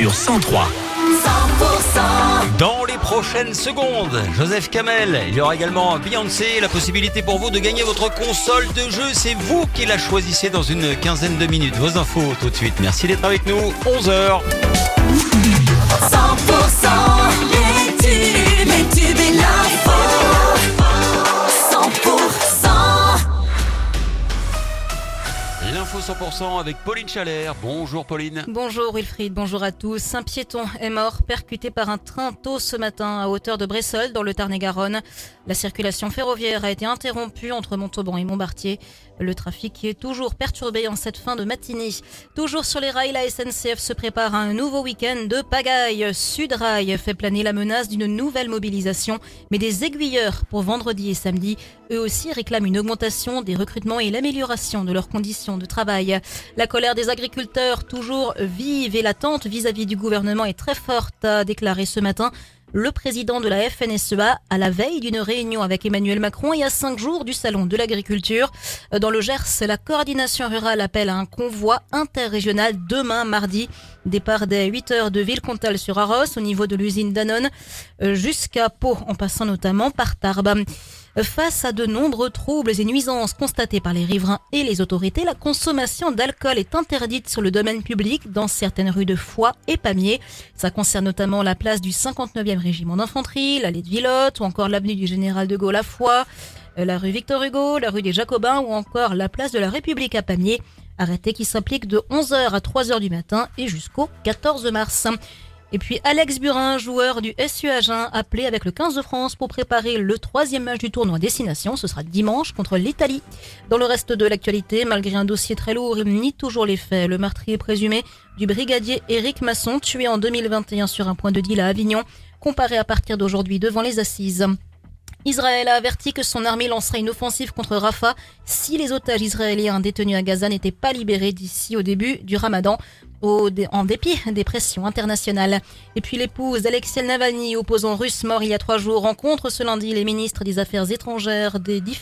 sur 103. 100% Dans les prochaines secondes, Joseph Kamel, il y aura également Beyoncé, la possibilité pour vous de gagner votre console de jeu. C'est vous qui la choisissez dans une quinzaine de minutes. Vos infos tout de suite. Merci d'être avec nous. 11h. 100% L'info 100% avec Pauline Chalère. Bonjour Pauline. Bonjour Wilfried, bonjour à tous. Un piéton est mort percuté par un train tôt ce matin à hauteur de Bressol dans le Tarn-et-Garonne. La circulation ferroviaire a été interrompue entre Montauban et Montbartier. Le trafic est toujours perturbé en cette fin de matinée. Toujours sur les rails, la SNCF se prépare à un nouveau week-end de pagaille. Sudrail fait planer la menace d'une nouvelle mobilisation, mais des aiguilleurs pour vendredi et samedi, eux aussi réclament une augmentation des recrutements et l'amélioration de leurs conditions de travail. La colère des agriculteurs, toujours vive et latente vis-à-vis du gouvernement, est très forte, a déclaré ce matin le président de la FNSEA à la veille d'une réunion avec Emmanuel Macron et à cinq jours du salon de l'agriculture. Dans le Gers, la coordination rurale appelle à un convoi interrégional demain mardi. Départ dès 8 heures de Villecontal sur Arros au niveau de l'usine Danone euh, jusqu'à Pau en passant notamment par Tarbes. Face à de nombreux troubles et nuisances constatés par les riverains et les autorités, la consommation d'alcool est interdite sur le domaine public dans certaines rues de Foix et Pamiers. Ça concerne notamment la place du 59e régiment d'infanterie, l'allée de Villotte ou encore l'avenue du Général de Gaulle à Foix, euh, la rue Victor Hugo, la rue des Jacobins ou encore la place de la République à Pamiers. Arrêté qui s'applique de 11h à 3h du matin et jusqu'au 14 mars. Et puis Alex Burin, joueur du SU Agen, appelé avec le 15 de France pour préparer le troisième match du tournoi Destination. Ce sera dimanche contre l'Italie. Dans le reste de l'actualité, malgré un dossier très lourd, il nie toujours les faits. Le meurtrier présumé du brigadier Éric Masson, tué en 2021 sur un point de deal à Avignon, comparé à partir d'aujourd'hui devant les assises. Israël a averti que son armée lancerait une offensive contre Rafah si les otages israéliens détenus à Gaza n'étaient pas libérés d'ici au début du ramadan, au en dépit des pressions internationales. Et puis l'épouse d'Alexei Navalny, opposant russe mort il y a trois jours, rencontre ce lundi les ministres des Affaires étrangères des différents